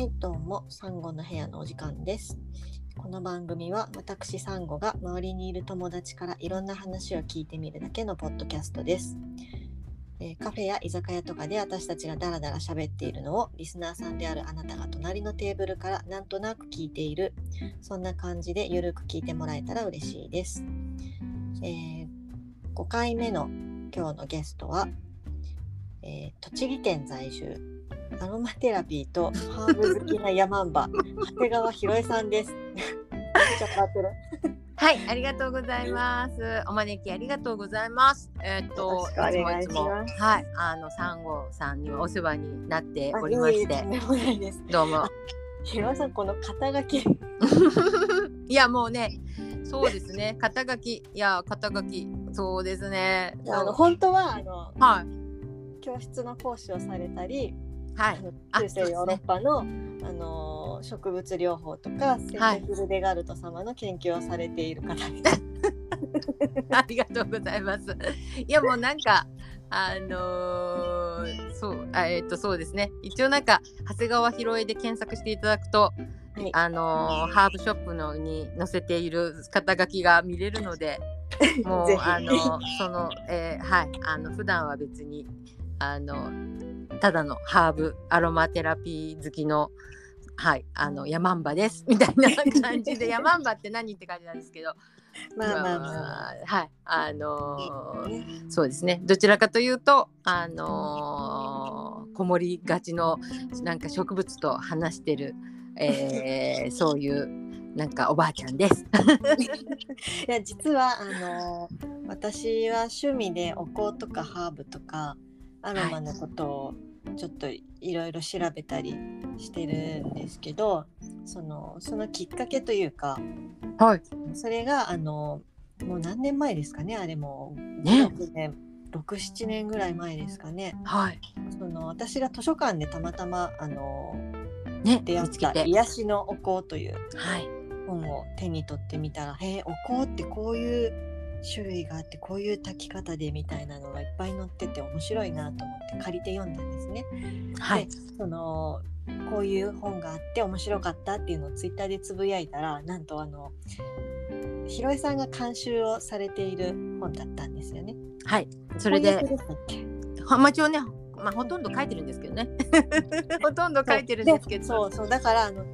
はい、どうも、サンゴの部屋のお時間です。この番組は私サンゴが周りにいる友達からいろんな話を聞いてみるだけのポッドキャストです。えーカフェや居酒屋とかで私たちがダラダラ喋っているのをリスナーさんであるあなたが隣のテーブルからなんとなく聞いているそんな感じでゆるく聞いてもらえたら嬉しいです。え5回目の今日のゲストは、えー栃木県在住アロマテラピーとハーブ好きなヤマンバ長谷川博恵さんです。はい、ありがとうございます。お招きありがとうございます。えーっと、いつもはい、あのサンゴさんにはお世話になっておりまして。どうも。博恵さんこの肩書き いやもうね、そうですね。肩書き、いや肩書き、そうですね。あの本当はあのはい、教室の講師をされたり、はい、あ中世ヨーロッパの、あの植物療法とかセはいンテフルデガルト様の研究をされている方です。ありがとうございます。いやもうなんかあのーそうあえーっとそうですね。一応なんか長谷川博恵で検索していただくと、はいあのーハーブショップのに載せている肩書きが見れるので、もうあのその、えーはいあの普段は別にあのただのハーブアロマテラピー好きのはいあのヤマンバですみたいな 感じでヤマンバって何って感じなんですけど。まあまあまあ。あはいあのーねそうですねどちらかというとあのーこもりがちのなんか植物と話してる、えー そういうなんかおばあちゃんです。いや実はあの私は趣味でお香とかハーブとかアロマのことをちょっといろいろ調べたりしてるんですけどそのそのきっかけというかはい。それがあのもう何年前ですかね？あれもね6年67年ぐらい前ですかねはい。その私が図書館でたまたまあのね出会った「見つけて。癒しのお香」というはい。本を手に取ってみたら「へえお香ってこういう種類があってこういう炊き方で」みたいなのがいっぱい載ってて面白いなと思って借りて読んだんですね。はい。でそのこういう本があって面白かったっていうのをツイッターでつぶやいたらなんとあのひろえさんが監修をされている本だったんですよね。はい。それで翻訳したっけ？はまあ一応ねまあほとんど書いてるんですけどね。ほとんど書いてるんですけど。そうそうだからあの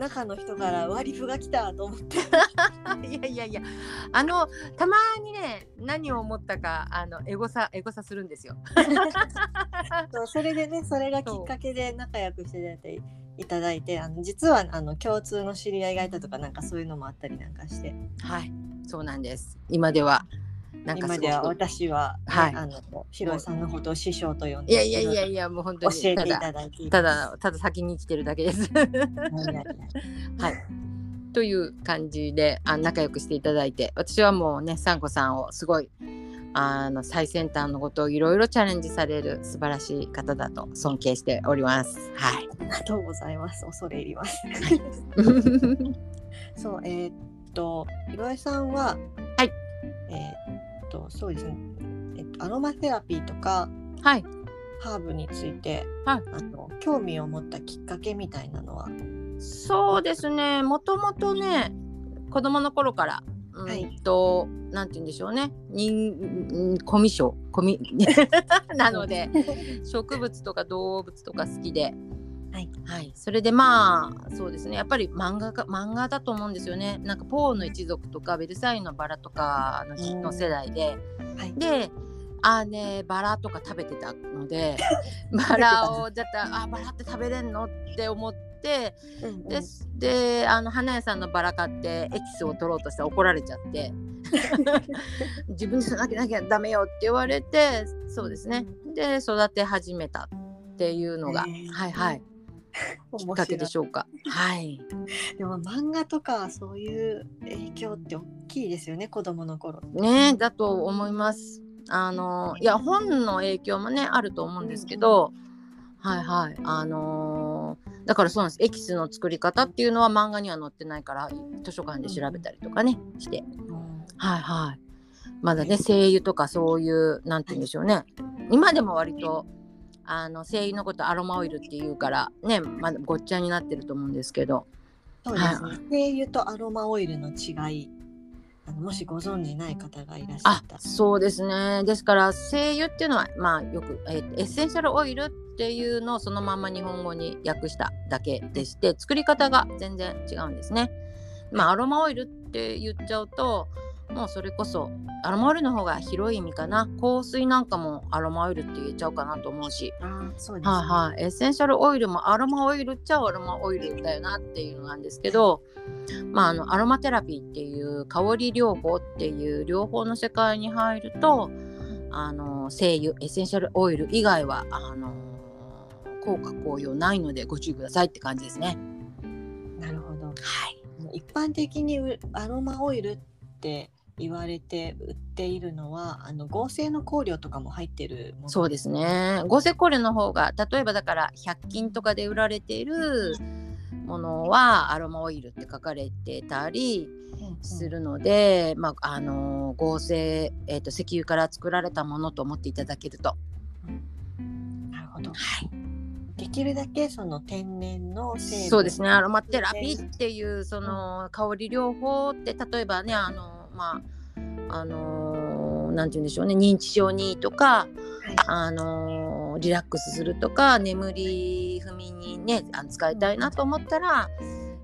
中の人から割り符が来たと思って。いやいやいや。あのたまにね何を思ったかあのエゴサエゴサするんですよ。そうそれでねそれがきっかけで仲良くしていただいてあの実はあの共通の知り合いがいたとかなんかそういうのもあったりなんかして。はい、そうなんです。今ではなんか今ではすごく私は、ねはいあのひろえさんのことを師匠と呼んでいやいやいやいやもう本当教えていにただただいていただただ先に生きてるだけです。はい。という感じであ仲良くしていただいて私はもうねサンコさんをすごいあの最先端のことをいろいろチャレンジされる素晴らしい方だと尊敬しております。はい。ありがとうございます恐れ入ります そうえーっとひろえさんははいえーっとそうですね。えっとアロマセラピーとかはい。ハーブについて、はい。あの興味を持ったきっかけみたいなのは？そうですね。もともとね子供の頃からうはい。んと、なんて言うんでしょうね。人うんコミュ障コミ なので 植物とか動物とか好きで。はい、はい、それでまあそうですね。やっぱり漫画か漫画だと思うんですよね。なんかポーの一族とかベルサイユのバラとかのうん。の世代で。はい。であーねバラとか食べてたので バラをだったあバラって食べれんのって思ってうんうん。でであの花屋さんのバラ買ってエキスを取ろうとしたら怒られちゃって。自分できゃなきゃダメよって言われてそうですね。で育て始めたっていうのが、へー。はいはい きっかけでしょうか。はい。でも漫画とかそういう影響って大きいですよね子供の頃。ねだと思います。あのいや本の影響もねあると思うんですけど、はいはい。あのーだからそうなんです。エキスの作り方っていうのは漫画には載ってないから図書館で調べたりとかねして。はいはい。まだね声優とかそういうなんて言うんでしょうね。今でも割とあの精油のことアロマオイルっていうからね、まだごっちゃになってると思うんですけどそうですね。精油とアロマオイルの違い。あのもしご存じない方がいらっしゃあったら。そうですねですから精油っていうのはまあよく、えーエッセンシャルオイルっていうのをそのまま日本語に訳しただけでして作り方が全然違うんですね。まあアロマオイルって言っちゃうともうそれこそアロマオイルの方が広い意味かな香水なんかもアロマオイルって言えちゃうかなと思うしあーそうですね。はいはい、エッセンシャルオイルもアロマオイルっちゃアロマオイルだよなっていうのなんですけど、まあ、あのアロマテラピーっていう香り療法っていう療法の世界に入るとあの精油エッセンシャルオイル以外はあの効果効用ないのでご注意くださいって感じですね。なるほど。はい、一般的にうアロマオイルって言われて売っているのはあの合成の香料とかも入ってるもの。そうですね。合成香料の方が例えばだから100均とかで売られているものはアロマオイルって書かれてたりうんうんするので、まああの合成、えー、と石油から作られたものと思っていただけると。なるほど。はい、できるだけその天然のそうですね。アロマテラピーっていうその香り療法って例えばねあのまああのなんて言うんでしょうね認知症にとかはいあのリラックスするとか眠り踏みにねあの使いたいなと思ったら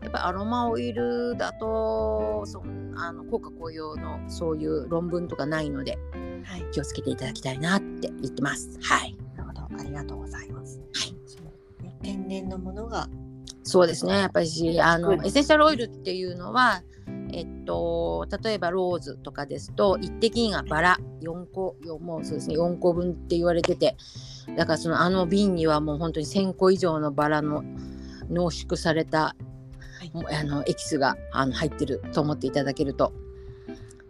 やっぱりアロマオイルだとそあの効果効用のそういう論文とかないのではい。気をつけていただきたいなって言ってます。はい。なるほど。ありがとうございます。はいそうね天然のものがそうですね。やっぱりしあのうんエッセンシャルオイルっていうのは、えっと例えばローズとかですと一滴がバラ。4個よもうそうですね4個分って言われてて、だからそのあの瓶にはもう本当に1000個以上のバラの濃縮された、い。もうあのエキスがあの入ってると思っていただけると。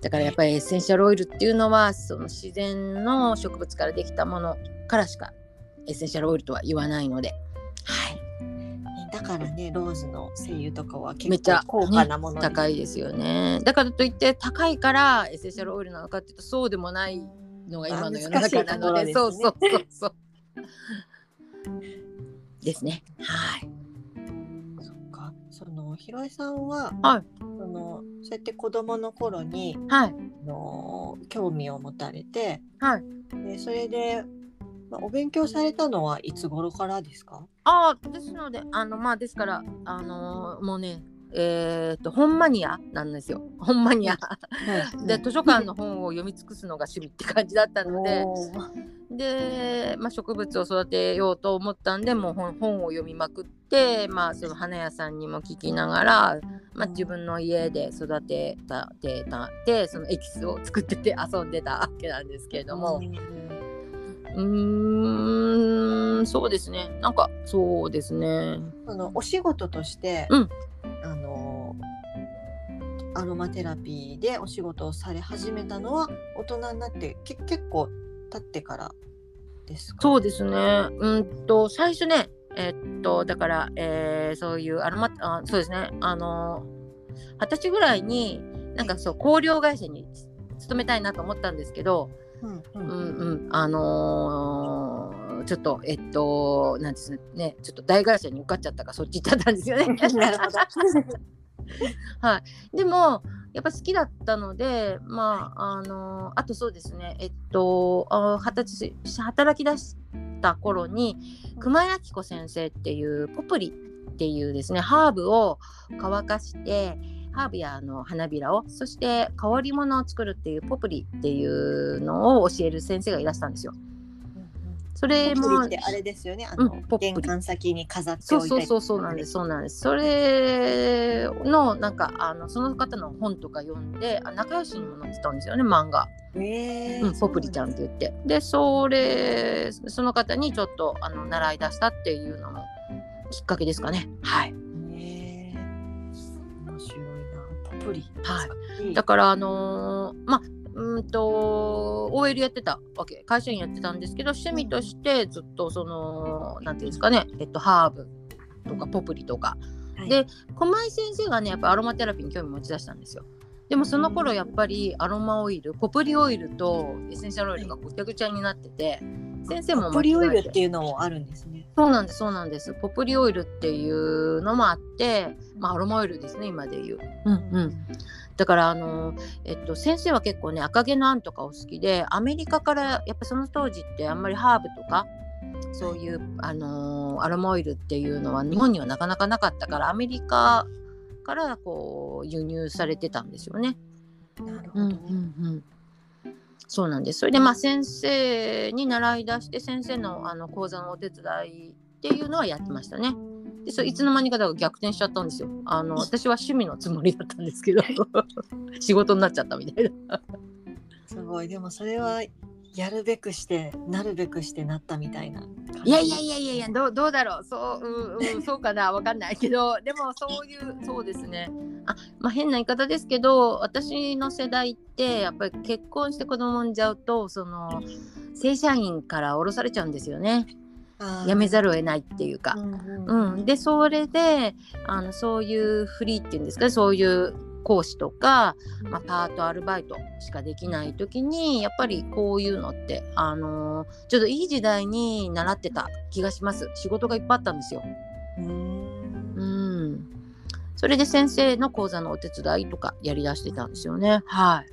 だからやっぱりエッセンシャルオイルっていうのはその自然の植物からできたものからしかエッセンシャルオイルとは言わないので、はい、ねだからねローズの精油とかは結めっちゃ構高価なもの高いですよね。だからといって高いからエッセンシャルオイルなのかっていうとそうでもないのが今の世の中なので、そうそうそうそう。ですね。はい。そっかそのひろえさんは、はいそのそうやって子供の頃にはい。あの興味を持たれて、はいでそれで、まあ、お勉強されたのはいつ頃からですか？ああですのであのまあですからあのーもうねえっ、と本マニアなんですよ。本マニア。で図書館の本を読み尽くすのが趣味って感じだったので。で、まあ、植物を育てようと思ったんでもう本本を読みまくって、まあ、その花屋さんにも聞きながら、まあ、自分の家で育てたてたでそのエキスを作ってて遊んでたわけなんですけれどもうーんそうですね。なんかそうですね。そのお仕事として、うん。あのアロマテラピーでお仕事をされ始めたのは大人になってけ結構経ってからですか？そうですね。うんと最初ねえっとだから、えーそういうアロマあそうですね。あの二十歳ぐらいになんかそう香料会社に勤めたいなと思ったんですけど、うんううんんうん、あのーちょっとえっとなんですねちょっと大会社に受かっちゃったからそっち行っちゃったんですよね。はい、でもやっぱ好きだったのでまああのあとそうですねえっとあ二十歳働き出した頃に熊井明子先生っていうポプリっていうですねハーブを乾かしてハーブやあの花びらをそして香り物を作るっていうポプリっていうのを教える先生がいらしたんですよ。それもあれですよね。あの、うんポプリ。玄関先に飾ってそうそうそうそうなんですそうなんです。それのなんかあのその方の本とか読んであ仲良しにも載ってたんですよね漫画、え。うん、ポプリちゃんって言って。でそれその方にちょっとあの習い出したっていうのもきっかけですかね。はいプリ。はい。いだからあのーまあうんと OL やってたわけ会社員やってたんですけど趣味としてずっとそのなんていうんですかねえっとハーブとかポプリとか。はい。で駒井先生がねやっぱアロマテラピーに興味持ち出したんですよ。でもその頃やっぱりアロマオイルポプリオイルとエッセンシャルオイルがぐちゃぐちゃになってて先生もポリオイルっていうのもあるんですね。そうなんですそうなんですポプリオイルっていうのもあって、まあ、アロマオイルですね今で言う。うんうん、だからあの、えっと、先生は結構ね赤毛のアンとかお好きでアメリカからやっぱその当時ってあんまりハーブとかそういう、あのーアロマオイルっていうのは日本にはなかなかなかったからアメリカからこう輸入されてたんですよね。なるほどね。うんうんうんそうなんですそれでまあ先生に習い出して先生のあの講座のお手伝いっていうのはやってましたね。でそれいつの間にかだから逆転しちゃったんですよ。あの私は趣味のつもりだったんですけど 仕事になっちゃったみたいな。すごいでもそれはやるべくしてなるべくしてなったみたいな。いやいやいやいやいやどうどうだろう。そう,、うんうん、そうかな。わかんないけど。でもそういうそうですね。あまあ変な言い方ですけど私の世代ってやっぱり結婚して子供産んじゃうとその正社員から降ろされちゃうんですよね。辞めざるを得ないっていうか。うんうん。うん、でそれであのそういうフリーっていうんですかそういう講師とか、まあ、パートアルバイトしかできない時にやっぱりこういうのって、あのーちょっといい時代に習ってた気がします。仕事がいっぱいあったんですよ。うん。うん、それで先生の講座のお手伝いとかやりだしてたんですよね。はい、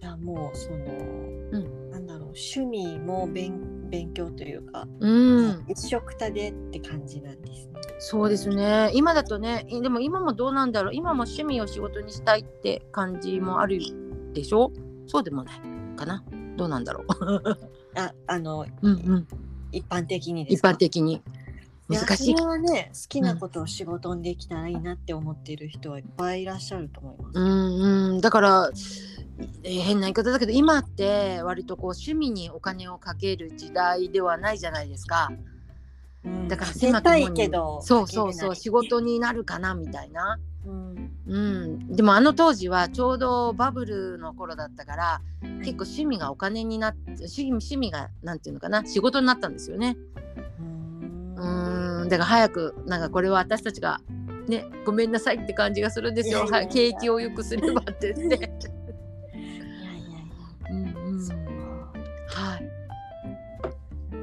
じゃあもうその、ん。なんだろう趣味も勉勉強というか、うん。一緒くたでって感じなんですね。そうですね。今だとねいでも今もどうなんだろう。今も趣味を仕事にしたいって感じもあるでしょ？そうでもないかな。どうなんだろう。ああのうんうん。一般的にで一般的に。難しい。それはね好きなことを仕事にできたらいいなって思っている人はいっぱいいらっしゃると思います。うんうん。だから、えー変な言い方だけど今って割とこう趣味にお金をかける時代ではないじゃないですか。うん。だからかけたいけどそうそうそうか仕事になるかなみたいな。うん。うん、でもあの当時はちょうどバブルの頃だったから結構趣味がお金になって趣味趣味がなんていうのかな仕事になったんですよね。うん。うん。だから早くなんかこれは私たちがねごめんなさいって感じがするんですよ。いやいやいや。はい、景気を良くすればって言って。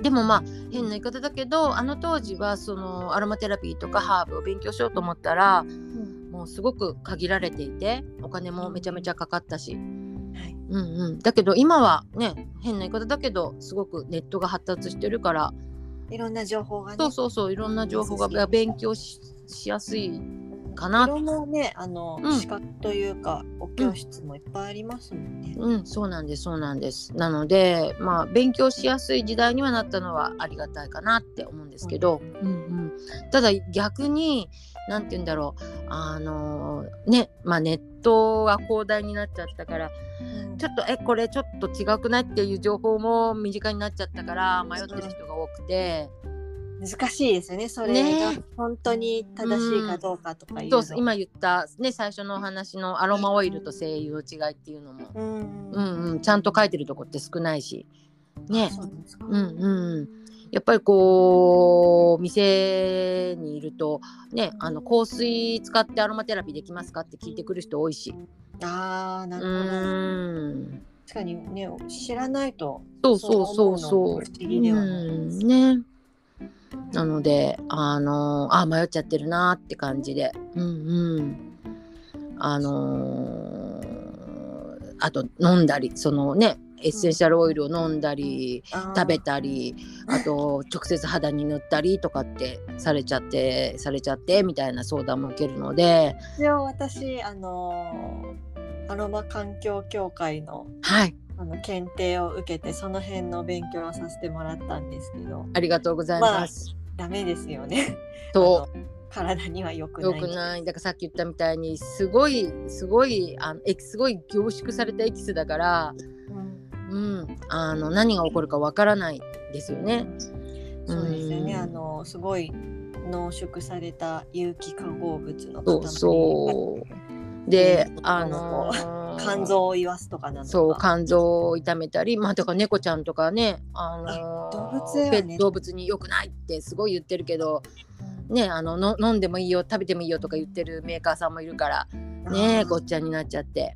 でもまあ変な言い方だけどあの当時はそのアロマテラピーとかハーブを勉強しようと思ったらもうすごく限られていてお金もめちゃめちゃかかったし、はい。うんうん、だけど今はね変な言い方だけどすごくネットが発達してるから。いろんな情報がね。そうそうそう。いろんな情報が勉強ししやすいかな。いろんなねあの、うん。資格というかお教室もいっぱいありますもんね。うん、そうなんです、そうなんです。なので、まあ、勉強しやすい時代にはなったのはありがたいかなって思うんですけど、うんうん、ただ逆に、なんて言うんだろう、あのーね、まあ、ネットが広大になっちゃったから、ちょっと、え、これちょっと違くないっていう情報も身近になっちゃったから、迷ってる人が多くて、難しいですよねそれ。がね。本当に正しいかどうかとかいうの。そうそう今言った、ね、最初のお話のアロマオイルと精油の違いっていうのも、うん。うんうん、ちゃんと書いてるとこって少ないし、ね。そうんうん、やっぱりこう店にいるとねあの香水使ってアロマテラピーできますかって聞いてくる人多いし。ああなうるほど。ん。確かにね知らないとそうそうそうそそう不思議ではないうん。ねなのであのあ迷っちゃってるなって感じで。うんうん。あのーあと飲んだりそのねエッセンシャルオイルを飲んだり、食べたりあと直接肌に塗ったりとかってされちゃってされちゃってみたいな相談も受けるので。一応私あのーアロマ環境協会のはいあの検定を受けてその辺の勉強をさせてもらったんですけどありがとうございます。ダメですよね。と体には良くよない。くないだからさっき言ったみたいにすごいすごいあのすごい凝縮されたエキスだから、うんうん、あの何が起こるかわからないですよね。そうですよね。うんあのすごい濃縮された有機化合物のそうそうでうんあのー肝臓を言わすとかなのか。そう肝臓を痛めたりまあだから猫ちゃんとかね、あのね。動物に良くないってすごい言ってるけどねあのの飲んでもいいよ食べてもいいよとか言ってるメーカーさんもいるからねごっちゃになっちゃって。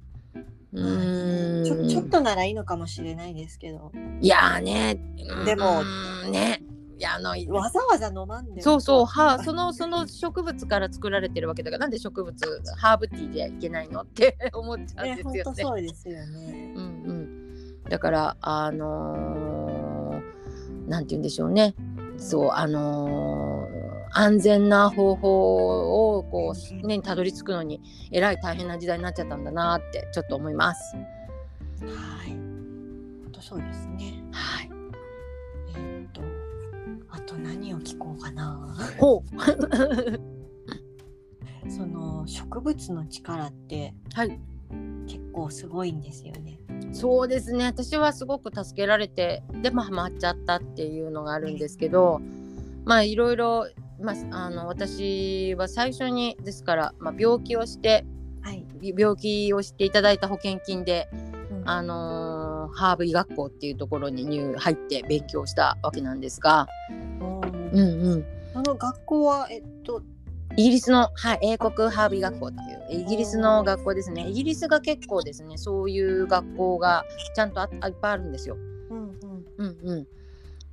うーん。ちょちょっとならいいのかもしれないですけど。いやーねでもねいやあのわざわざ飲まんでも。そうそうは そのその植物から作られてるわけだからなんで植物ハーブティーじゃいけないのって 思っちゃうんですよね。そうですよね。うんうん、だからあのーなんて言うんでしょうね。そうあのー安全な方法をこうねたどり着くのにえらい大変な時代になっちゃったんだなってちょっと思います。はい。本当そうですね。はい。えーっとあと何を聞こうかな。ほう。その植物の力ってはい。結構すごいんですよね。そうですね。私はすごく助けられてでまあハマっちゃったっていうのがあるんですけどまあいろいろ、まあ、あの私は最初にですから、まあ、病気をしてはい、病気をしていただいた保険金で、うん。あのーハーブ医学校っていうところに入入って勉強したわけなんですが、うん。うんうん、その学校はえっとイギリスの、はい、英国ハーブ医学校っていうイギリスの学校ですね。イギリスが結構ですねそういう学校がちゃんとああいっぱいあるんですよ。うんうん。うんうん、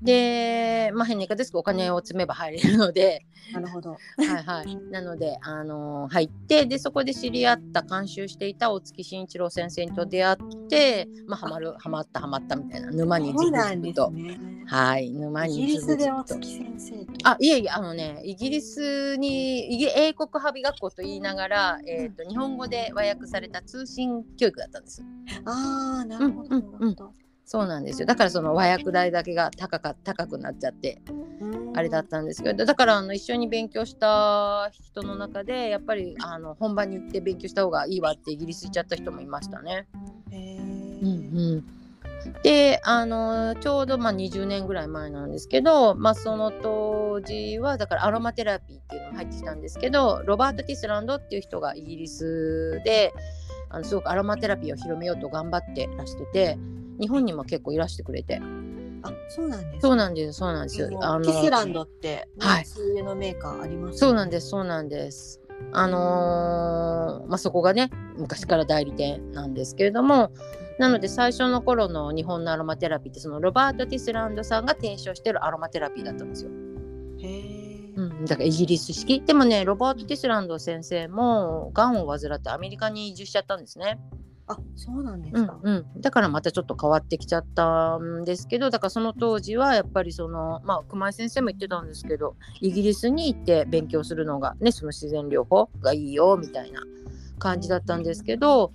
で、まあ、変な言い方ですけどお金を積めば入れるので、なるほど。はいはい、なので、あのー入ってでそこで知り合った監修していた大月慎一郎先生と出会って、まあ、はまるはまったはまったみたいな沼にずなんですぶずぶと。ねはい、沼イギにリスで大月先生とあいえいえあのねイギリスにイギ英国ハビ学校と言いながら、えー、と日本語で和訳された通信教育だったんです。あーなるほど、うんうんなるほどそうなんですよ。だからその和訳代だけが高か高くなっちゃってうん。あれだったんですけどだからあの一緒に勉強した人の中でやっぱりあの本場に行って勉強した方がいいわってイギリス行っちゃった人もいましたね。へうんーうん、であのちょうどまあ20年ぐらい前なんですけど、まあ、その当時はだからアロマテラピーっていうのも入ってきたんですけどロバート・ティスランドっていう人がイギリスであのすごくアロマテラピーを広めようと頑張ってらしてて日本にも結構いらしてくれてあそうなんですそうなんですそうなんですよ。あのティスランドってはいそういうのメーカーありますそうなんです、そうなんです。あのーまあ、そこがね、昔から代理店なんですけれども、なので最初の頃の日本のアロマテラピーって、そのロバート・ティスランドさんが提唱してるアロマテラピーだったんですよ。へーうん、だからイギリス式。でもね、ロバート・ティスランド先生も、がんを患ってアメリカに移住しちゃったんですね。あそうなんですか、うんうん、だからまたちょっと変わってきちゃったんですけどだからその当時はやっぱりそのまあ熊井先生も言ってたんですけどイギリスに行って勉強するのがねその自然療法がいいよみたいな感じだったんですけど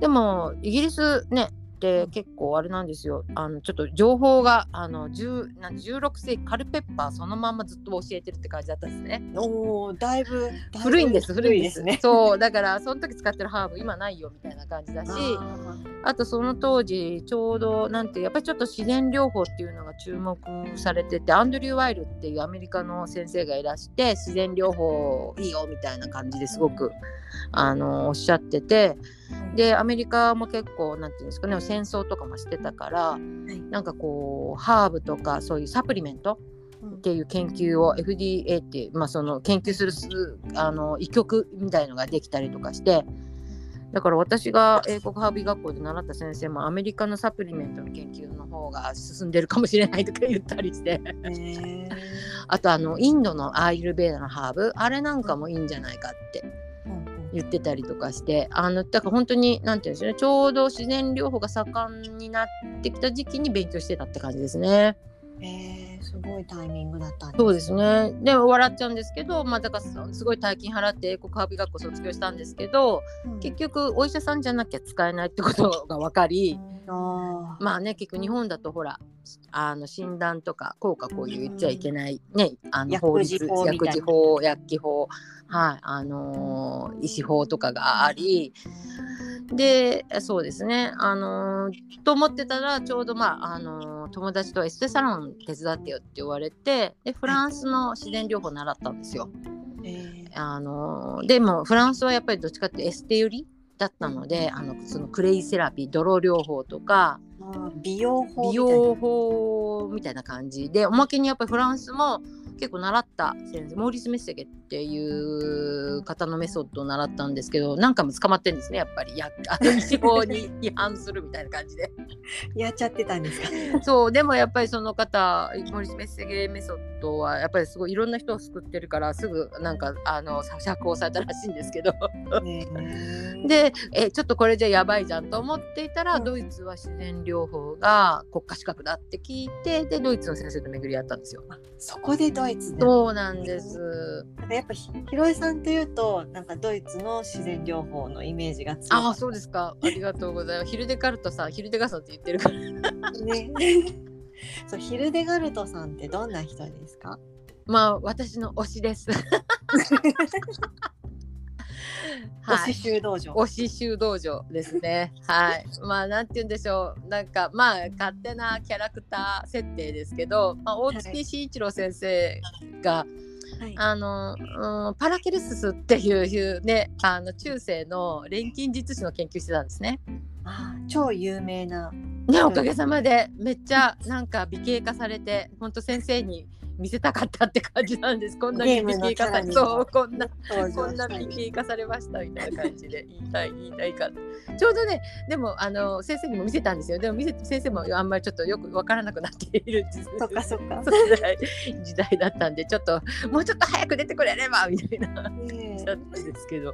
でもイギリスねって結構あれなんですよ。あのちょっと情報があの10なん16世紀カルペッパーそのまんまずっと教えてるって感じだったんですね。おおだいぶ古いんです古いんです。ねそうだからその時使ってるハーブ今ないよみたいな感じだしああとその当時ちょうどなんてやっぱりちょっと自然療法っていうのが注目されててアンドリュー・ワイルっていうアメリカの先生がいらして自然療法いいよみたいな感じですごくあのおっしゃっててーでアメリカも結構なんていうんですかね戦争とかもしてたからはい。なんかこうハーブとかそういうサプリメントうん。っていう研究を FDA っていう、まあ、その研究するすあの医局みたいのができたりとかしてだから私が英国ハービー学校で習った先生もアメリカのサプリメントの研究の方が進んでるかもしれないとか言ったりして。あとあのインドのアーユルベーダのハーブあれなんかもいいんじゃないかって言ってたりとかしてあのだから本当に何て言うんでしょうねちょうど自然療法が盛んになってきた時期に勉強してたって感じですね。えー、すごいタイミングだったんそうですね。で笑っちゃうんですけど、まあだからそすごい大金払って英国ハービー学校卒業したんですけど、うん。結局お医者さんじゃなきゃ使えないってことが分かり、あー。まあね結局日本だとほらあの診断とか効果こういう言っちゃいけないね、あの法律薬事法薬機法はいあのー医師法とかがあり。でそうですね、あのーと思ってたらちょうど、まああのー友達とエステサロン手伝ってよって言われてでフランスの自然療法習ったんですよ。えーあのでもフランスはやっぱりどっちかってエステ寄りだったのであのそのクレイセラピー泥療法とか美容法美みたいな容法みたいな感じでおまけにやっぱりフランスも結構習った先生モーリス・メッセゲっていう方のメソッドを習ったんですけど何回も捕まってるんですねやっぱり。や あの死亡に違反するみたいな感じで。やっちゃってたんですか？そうでもやっぱりその方モーリス・メッセゲメソッドはやっぱりすごいいろんな人を救ってるからすぐなんかあの釈放されたらしいんですけど。でえちょっとこれじゃやばいじゃんと思っていたら、うん、ドイツは自然療法が国家資格だって聞いてでドイツの先生と巡り合ったんですよ。そこでドイツそうなんです。やっぱひろえさんというとなんかドイツの自然療法のイメージが強い。あそうですか。ありがとうございます。ヒルデガルトさんヒルデガさんって言ってるから。ね。そうヒルデガルトさんってどんな人ですか？まあ私の推しです。推し修道場。推し修道場ですね。はい。まあなんて言うんでしょう。なんかまあ勝手なキャラクター設定ですけど、まあ、大月慎一郎先生が、はい、あの、うん、パラケルススっていうねあの中世の錬金術師の研究してたんですね。あ超有名な。ねおかげさまでめっちゃなんか美形化されて本当先生に見せたかったって感じなんです。こんなに美形化されそうこんなこんな美形化されましたみたいな感じで言いたい言いたいかちょうどねでもあの先生にも見せたんですよ。でも見せ先生もあんまりちょっとよくわからなくなっているそっかそっか時代だったんでちょっともうちょっと早く出てくれればみたいな、だったんですけど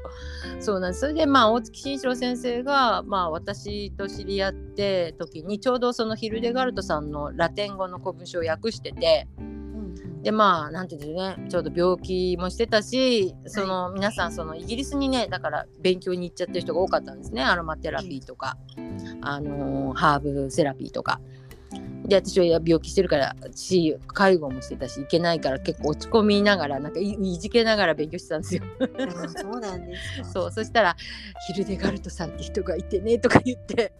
そうなんです。それでまあ大月慎一郎先生がまあ私と知り合って時にちょうどそのヒルデガルトさんのラテン語の古文書を訳してて。でまあなんていうんですね。ちょうど病気もしてたしその、皆さんそのイギリスにねだから勉強に行っちゃってる人が多かったんですね。アロマテラピーとか、あのー、ハーブセラピーとか。で私は病気してるからし介護もしてたし行けないから結構落ち込みながらなんかいいじけながら勉強してたんですよ。そうなんです そうそしたらヒルデガルトさんって人がいてねとか言って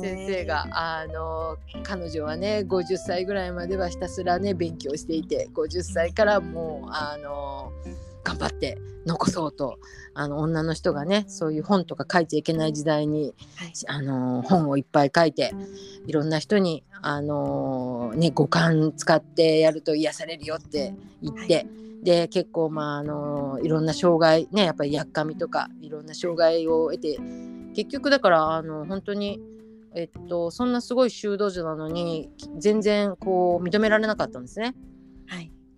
先生があの彼女はね50歳ぐらいまではひたすらね勉強していて50歳からもうあの。頑張って残そうとあの女の人がねそういう本とか書いちゃいけない時代に、はい、あの本をいっぱい書いていろんな人にあの、ね、五感使ってやると癒されるよって言って。はいで結構まああのいろんな障害ねやっぱりやっかみとかいろんな障害を得て結局だからあの本当にえっとそんなすごい修道女なのに全然こう認められなかったんですね。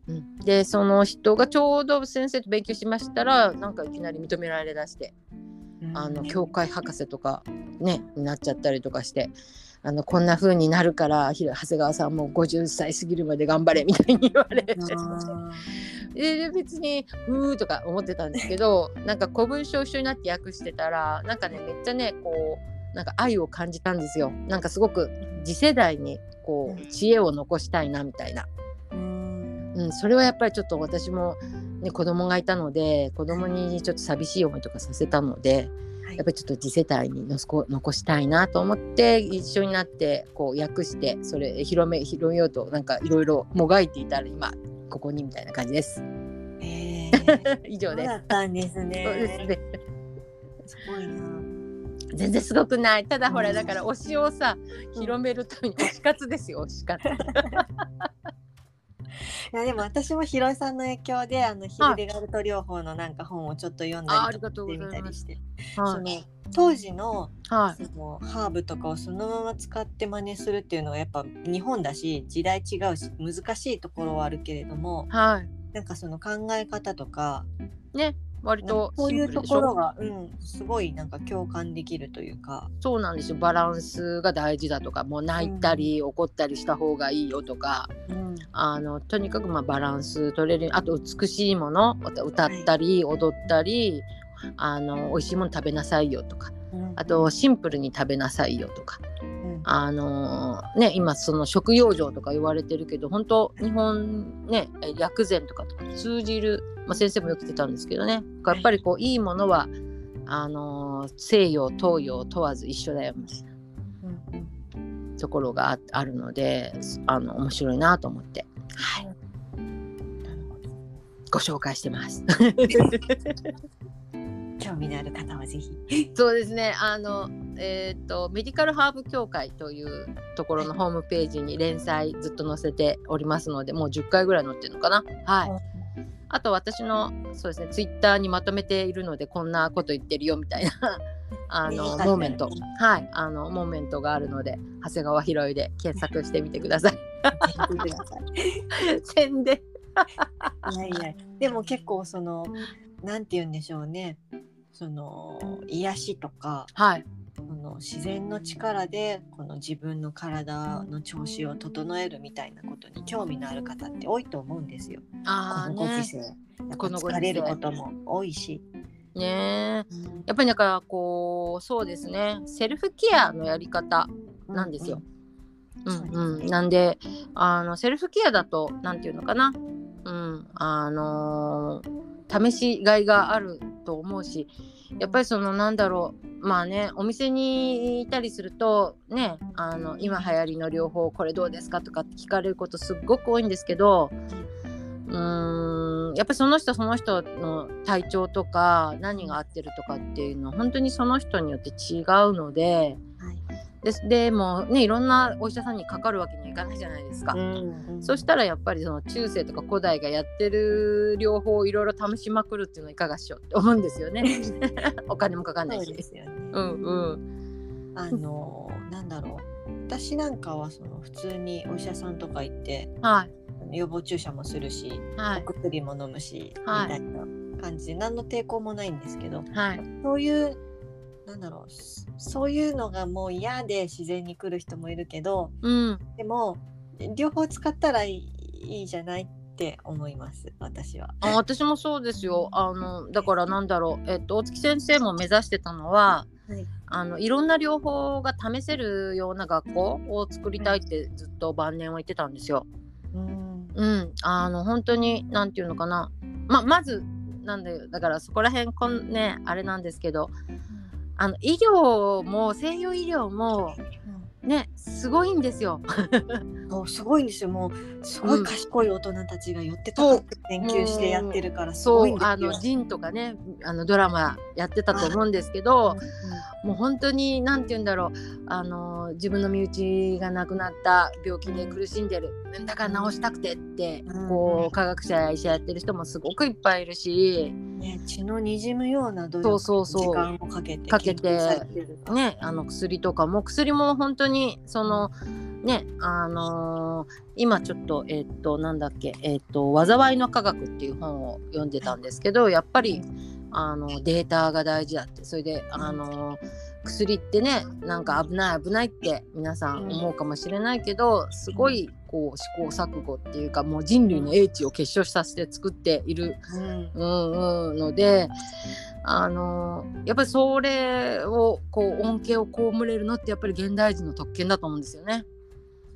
うん、でその人がちょうど先生と勉強しましたらなんかいきなり認められだして、うん、あの教会博士とかねになっちゃったりとかしてあのこんな風になるから長谷川さんも50歳過ぎるまで頑張れみたいに言われて。で別に「ふー」とか思ってたんですけどなんか古文書一緒になって訳してたらなんかねめっちゃねこうなんか愛を感じたんですよ。なんかすごく次世代にこう知恵を残したいなみたいな。うん、それはやっぱりちょっと私も、ね、子供がいたので子供にちょっと寂しい思いとかさせたので、はい、やっぱりちょっと次世代に残したいなと思って一緒になってこう訳してそれ広め広めようとなんかいろいろもがいていたら今ここにみたいな感じです。えー、以上です。そうだったんですね。そうですね。すごいな。全然すごくないただほらだから推しをさ広めるために推し活ですよ推し活いやでも私もひろえさんの影響であのヒルデガルト療法のなんか本をちょっと読んだりとかしてみたりして、その当時の,、はい、そのハーブとかをそのまま使って真似するっていうのはやっぱ日本だし時代違うし難しいところはあるけれども、はい、なんかその考え方とかね割とこういうところが、うん、すごいなんか共感できるというか。そうなんですよ。バランスが大事だとかもう泣いたり、うん、怒ったりした方がいいよとか、うん、あのとにかくまあバランス取れるあと美しいもの歌ったり踊ったり、はい、あの美味しいもの食べなさいよとか、うん、あとシンプルに食べなさいよとか。あのー、ね、今その食用状とか言われてるけど本当日本ね薬膳とかと通じるまあ、先生もよく言ってたんですけどね。やっぱりこういいものはあのー、西洋東洋問わず一緒だよみたいな、うん、ところがあるのであの面白いなと思って、はい、ご紹介してます。興味のある方はぜひ。そうですね。あのえー、とメディカルハーブ協会というところのホームページに連載ずっと載せておりますのでもう10回ぐらい載ってるのかな？はい。あと私のそうですねツイッターにまとめているのでこんなこと言ってるよみたいな あのモーメント。はい。あのモーメントがあるので長谷川博いで検索してみてください。宣伝。いやいや。でも結構そのなんて言うんでしょうね。その癒しとか、はい、その自然の力でこの自分の体の調子を整えるみたたいなことに興味のある方って多いと思うんですよ。あこのご時世。疲れることも多いし。ね。やっぱりなんかこうそうですね。セルフケアのやり方なんですよ。うん、うんうん、なんであのセルフケアだと何て言うのかな、うんあのー、試しがいがあると思うしやっぱりそのなんだろうまあねお店にいたりするとねあの今流行りの療法これどうですかとかって聞かれることすっごく多いんですけどうーんやっぱりその人その人の体調とか何が合ってるとかっていうのは本当にその人によって違うので。ででもねいろんなお医者さんにかかるわけにはいかないじゃないですか、うんうん、そしたらやっぱりその中世とか古代がやってる療法をいろいろ試しまくるっていうのはいかがしようって思うんですよね。お金もかかんないし。ですよね。うんうん。あのなんだろう。私なんかはその普通にお医者さんとか行って、はい、予防注射もするし、はい、お薬も飲むし、はい、みたいな感じで何の抵抗もないんですけど、はい、そういうなんだろうそういうのがもう嫌で自然に来る人もいるけど、うん、でも両方使ったらいいじゃないって思います私は。あ私もそうですよ。あのだからなんだろう、えっと、大月先生も目指してたのは、はい、あのいろんな療法が試せるような学校を作りたいってずっと晩年は言ってたんですよ。うん、うん、あの本当に何て言うのかな。ままずなんだよだからそこら辺こんねあれなんですけどあの医療も西洋医療もねすごいんですよ。もうすごいんですよ。もうすごい賢い大人たちが寄ってた研究してやってるからすごいんですよ。あのジンとかねあのドラマやってたと思うんですけど、もう本当に何て言うんだろう。あの自分の身内が亡くなった病気で苦しんでるだから治したくてって、うん、こう科学者や医者やってる人もすごくいっぱいいるし、ね、血のにじむような努力そうそうそう。時間をかけてかけてねあの薬とかも薬も本当にそのねあのー、今ちょっとえっ、となんだっけえっ、と「災いの科学」っていう本を読んでたんですけどやっぱりあのデータが大事だって。それであの薬ってねなんか危ない危ないって皆さん思うかもしれないけどすごいこう試行錯誤っていうかもう人類の英知を結晶させて作っている、うん。うん、のであのやっぱりそれをこう恩恵を被れるのってやっぱり現代人の特権だと思うんですよね。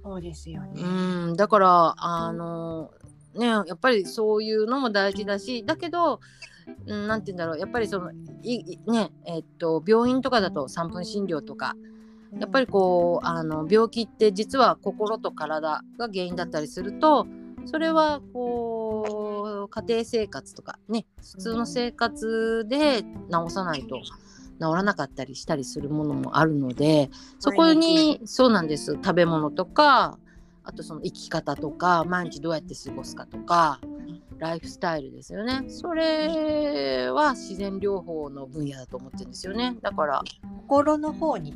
そうですよね、うん。だからあのねやっぱりそういうのも大事だしだけど何て言うんだろう。やっぱりそのいねえっと病院とかだと3分診療とかやっぱりこうあの病気って実は心と体が原因だったりするとそれはこう家庭生活とかね普通の生活で治さないと治らなかったりしたりするものもあるのでそこにそうなんです。食べ物とかあとその生き方とか毎日どうやって過ごすかとかライフスタイルですよね。それは自然療法の分野だと思ってるんですよね。だから心の方に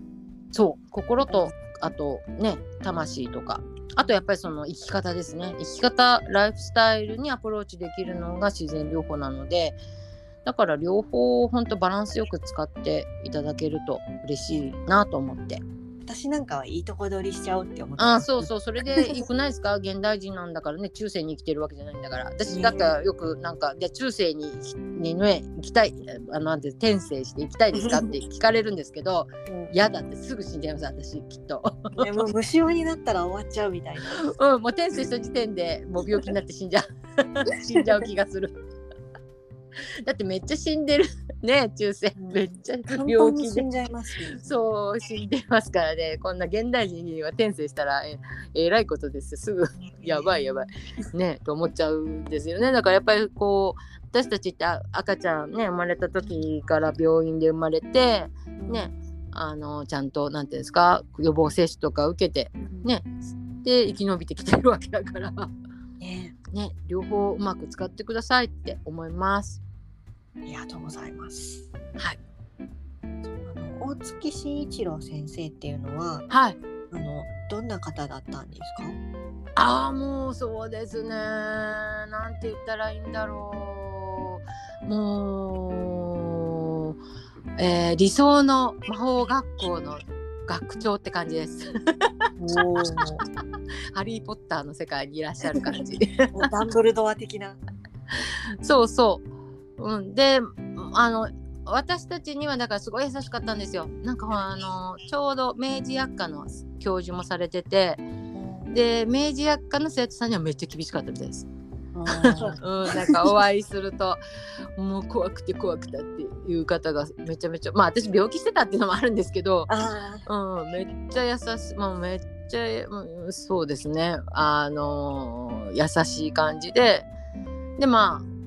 そう。心とあとね魂とか。あとやっぱりその生き方ですね。生き方ライフスタイルにアプローチできるのが自然療法なのでだから両方ほんとバランスよく使っていただけると嬉しいなと思って。私なんかはいいとこ取りしちゃうって思ってあそうそうそれでいくないですか？現代人なんだからね中世に生きてるわけじゃないんだから私だったらよくなんか「で中世ににね行きたいあのなんて転生して行きたいですか?」って聞かれるんですけど嫌、うん、だってすぐ死んじゃいます私きっと。でも無性になったら終わっちゃうみたいな。うんもう転生した時点でもう病気になって死んじゃう 死んじゃう気がする。だってめっちゃ死んでる。ね中世、めっちゃ病気で。死んじゃいます、ね、そう死んでますからね。こんな現代人には転生したらええらいことです。すぐやばいやばい。ねと思っちゃうんですよね。だからやっぱりこう私たちって赤ちゃんね生まれた時から病院で生まれてねあのちゃんとなんていうんですか予防接種とか受けてねで生き延びてきてるわけだから。ね。ね両方うまく使ってくださいって思います。ありがとうございます。はいあの大月慎一郎先生っていうのははいあのどんな方だったんですか？ああもうそうですねなんて言ったらいいんだろうもう、えー理想の魔法学校の学長って感じです。ハリー・ポッターの世界にいらっしゃる感じ。ダンブルドア的な。そうそう。うん、であの私たちにはだからすごい優しかったんですよ。なんかほらあのちょうど明治薬科の教授もされててで明治薬科の生徒さんにはめっちゃ厳しかったみたいです。うん、なんかお会いするともう怖くて怖くてっていう方がめちゃめちゃまあ私病気してたっていうのもあるんですけど、あうん、めっちゃ優しい、まあ、めっちゃ、うんそうですね。あの優しい感じででまあ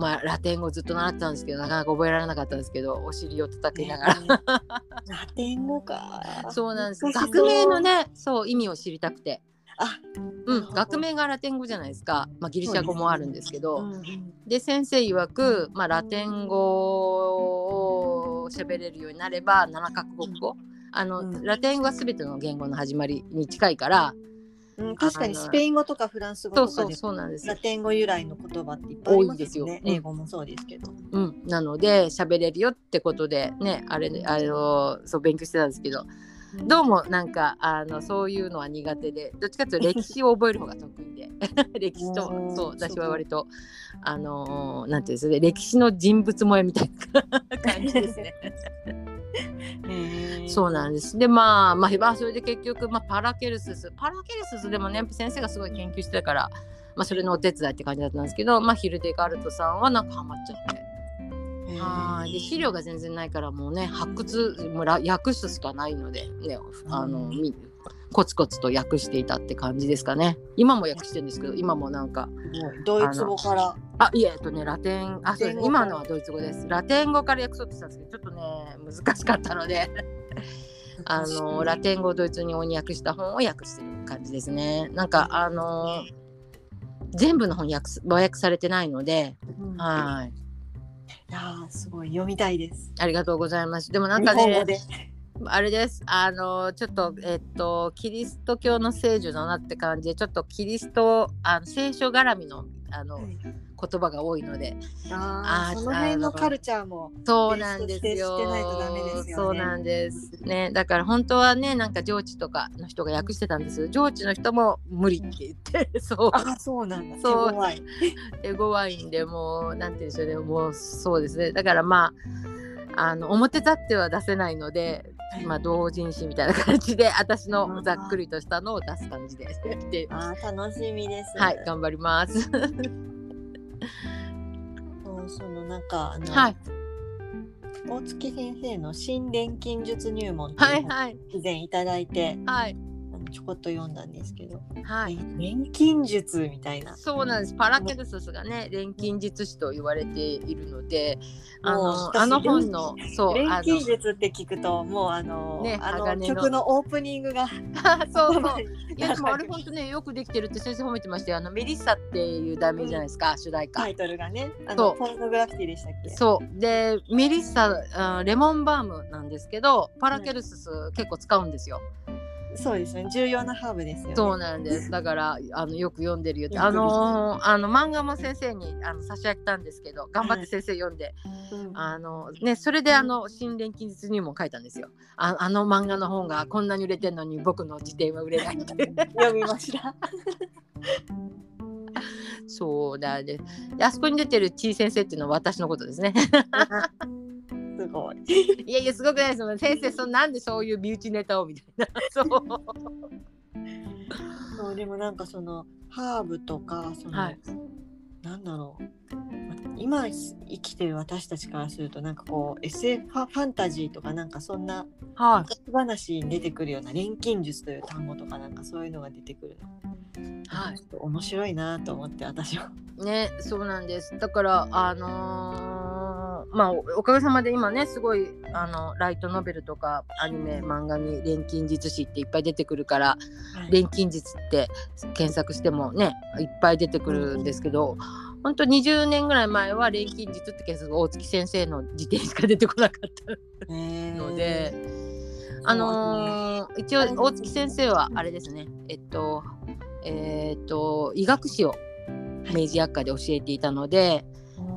まあラテン語ずっと習ってたんですけどなかなか覚えられなかったんですけどお尻を叩きながら、ラテン語か。そうなんです学名のねそう意味を知りたくて。あ、うん、学名がラテン語じゃないですか、まあ、ギリシャ語もあるんですけど、うんうんで先生曰く、まあ、ラテン語を喋れるようになれば7カ国語。あの、うんラテン語は全ての言語の始まりに近いからうん、確かにスペイン語とかフランス語そうそうとかでそうなんです。ラテン語由来の言葉っていっぱいありますよね。ですよ。うん。英語もそうですけど。うん、なので喋れるよってことでねあれあのそう勉強してたんですけど。どうもなんかあのそういうのは苦手でどっちかというと歴史を覚える方が得意で。歴史とそう私はい割とあのなんていうんですかね歴史の人物萌えみたいな感じですね。そうなんです。でまあまあまあそれで結局、まあ、パラケルススパラケルススでもね先生がすごい研究してたから、まあ、それのお手伝いって感じだったんですけど、まあ、ヒルデガルトさんはなんかハマっちゃって。はいで資料が全然ないからもうね発掘もうら訳すしかないので、ね、あのみコツコツと訳していたって感じですかね。今も訳してるんですけど今もなんかドイツ語から。あいええっとねラテンあそう今のはドイツ語です。ラテン語から訳そうとしたんですけどちょっとね難しかったので。あのラテン語をドイツに翻訳した本を訳してる感じですね。なんかあの全部の本訳す和訳されてないのでうん。はい。いやーすごい。読みたいです。ありがとうございます。でもなん日かね。あれです。あのちょっとえっとキリスト教の聖女だなって感じでちょっとキリストあの聖書絡みのあの言葉が多いので、あーああその辺のカルチャーも。そうなんですよ。すよねそうなんです。ね、だから本当はねなんか上智とかの人が訳してたんですけど上智の人も無理って言って そうあそうなんだ。そう エゴワインでもうなんて言うんでしょうねもうそうですねだからまああの表立っては出せないので、まあ、同人誌みたいな感じで 私のざっくりとしたのを出す感じで であー楽しみです。はい頑張ります。そうそのなんかあの、はい。大月先生の新錬金術入門っていう以前いただいて。はい。あのちょこっと読んだんですけど、はい。錬金術みたいな。そうなんです。パラケルススがね、錬金術師と言われているので、あのあの本のそう錬あ金術って聞くともうあの,、ねあの曲のオープニングがの そうそう。いやでもあれタ本当ねよくできてるって先生褒めてましたよ。あのメリッサっていう題名じゃないですか、主題歌。イトルがねあのポルノグラフィティでしたっけ？そうでメリッサあレモンバームなんですけどパラケルスス結構使うんですよ。そうですね重要なハーブですよね。そうなんです。だからあのよく読んでるよって。あのーあの漫画も先生にあの差し上げたんですけど頑張って先生読んで、うんあのねそれであの新錬金術入門書いたんですよ。ああの漫画の本がこんなに売れてんのに僕の辞典は売れないって。読みました。そうだね。であそこに出てるちい先生っていうのは私のことですね。すごい。いやいやすごくないですよ。先生そなんでそういう身内ネタをみたいな。そう。そうでもなんかそのハーブとかその、はいなんだろう今生きてる私たちからするとなんかこう SF ファファンタジーとかなんかそんな話に出てくるような錬金術という単語とかなんかそういうのが出てくるの、はいちょっと面白いなと思って私は。ねそうなんですだからあのまあおおかげさまで今ねすごいあのライトノベルとかアニメ漫画に錬金術師っていっぱい出てくるからはい。錬金術って検索してもねいっぱい出てくるんですけど、本当20年ぐらい前は錬金術って検索大月先生の辞典しか出てこなかったので、あのー一応大月先生はあれですね。えっとえーっと医学史を明治薬科で教えていたので、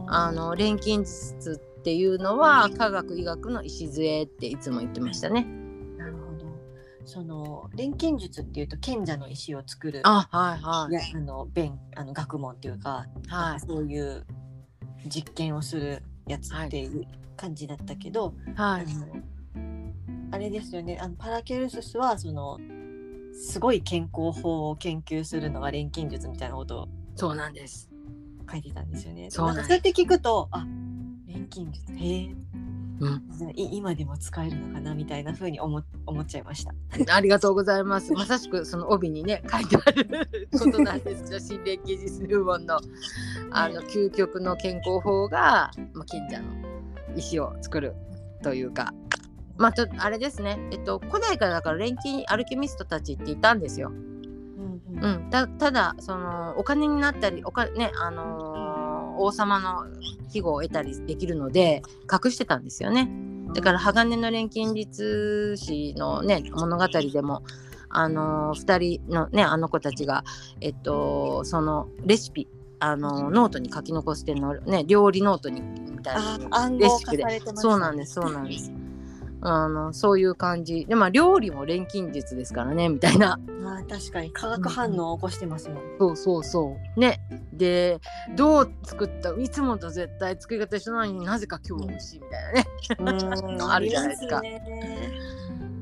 あの錬金術っていうのは科学医学の礎っていつも言ってましたね。なるほど。その錬金術っていうと賢者の石を作るあはいはいやあの弁あの学問っていうか、はいそういう実験をするやつっていう感じだったけど、はいあのあれですよねあのパラケルススはそのすごい健康法を研究するのが錬金術みたいなことをそうなんです。書いてたんですよね。そうそうやって聞くとあ錬金術へえ、うん今でも使えるのかなみたいな風に思思っちゃいました。ありがとうございます。まさしくその帯にね 書いてあることなんですよ。新錬金術入門の あの究極の健康法が、まあ、賢者の石を作るというか。まあちょっとあれですね、えっと、古代からだから錬金アルケミストたちっていたんですよ。うんたただそのお金になったりおか、ねあのー王様の庇護を得たりできるので隠してたんですよね。だから鋼の錬金術師のね物語でもあのー、2人のねあの子たちがえっとそのレシピあのーノートに書き残してるのね料理ノートにみたいあなレシピでされてましたそうなんですそうなんです。あのそういう感じでまあ料理も錬金術ですからねみたいなあー確かに化学反応を起こしてますもん。そうそうそう。ね。で、どう作ったいつもと絶対作り方一緒なのになぜか今日美味しいみたいなね。うん あるじゃないですか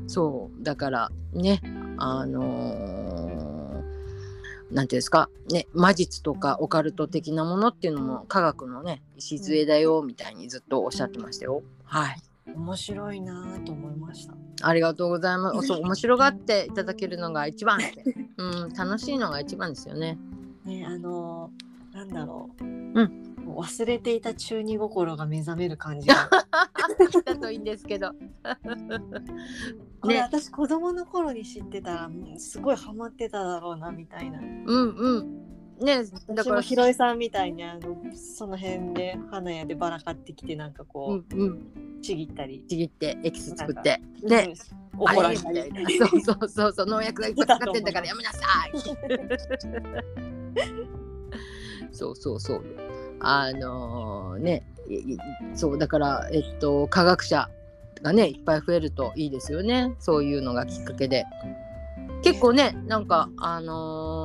そう。だからね、あのーなんていうんですか、ね、魔術とかオカルト的なものっていうのも科学のね、礎だよみたいにずっとおっしゃってましたよ。はい。面白いなぁと思いました。ありがとうございます。そう、面白がっていただけるのが一番って。うん、楽しいのが一番ですよね。ねあのーなんだろう。うん忘れていた中二心が目覚める感じが。だといいんですけど。これね私子供の頃に知ってたらうんすごいハマってただろうなみたいな。うんうん。ね、だから。ひろいさんみたいにあのその辺で花屋でバラ買ってきてなんかうこんうん。うちぎったり。ちぎってエキス作って。ね。うん怒られあたり。そうそうそうそう、農薬がいっぱいかかってんだからやめなさい。そうそうそう。あのーね、そうだからえっと科学者がねいっぱい増えるといいですよね。そういうのがきっかけで。結構ねなんかあのー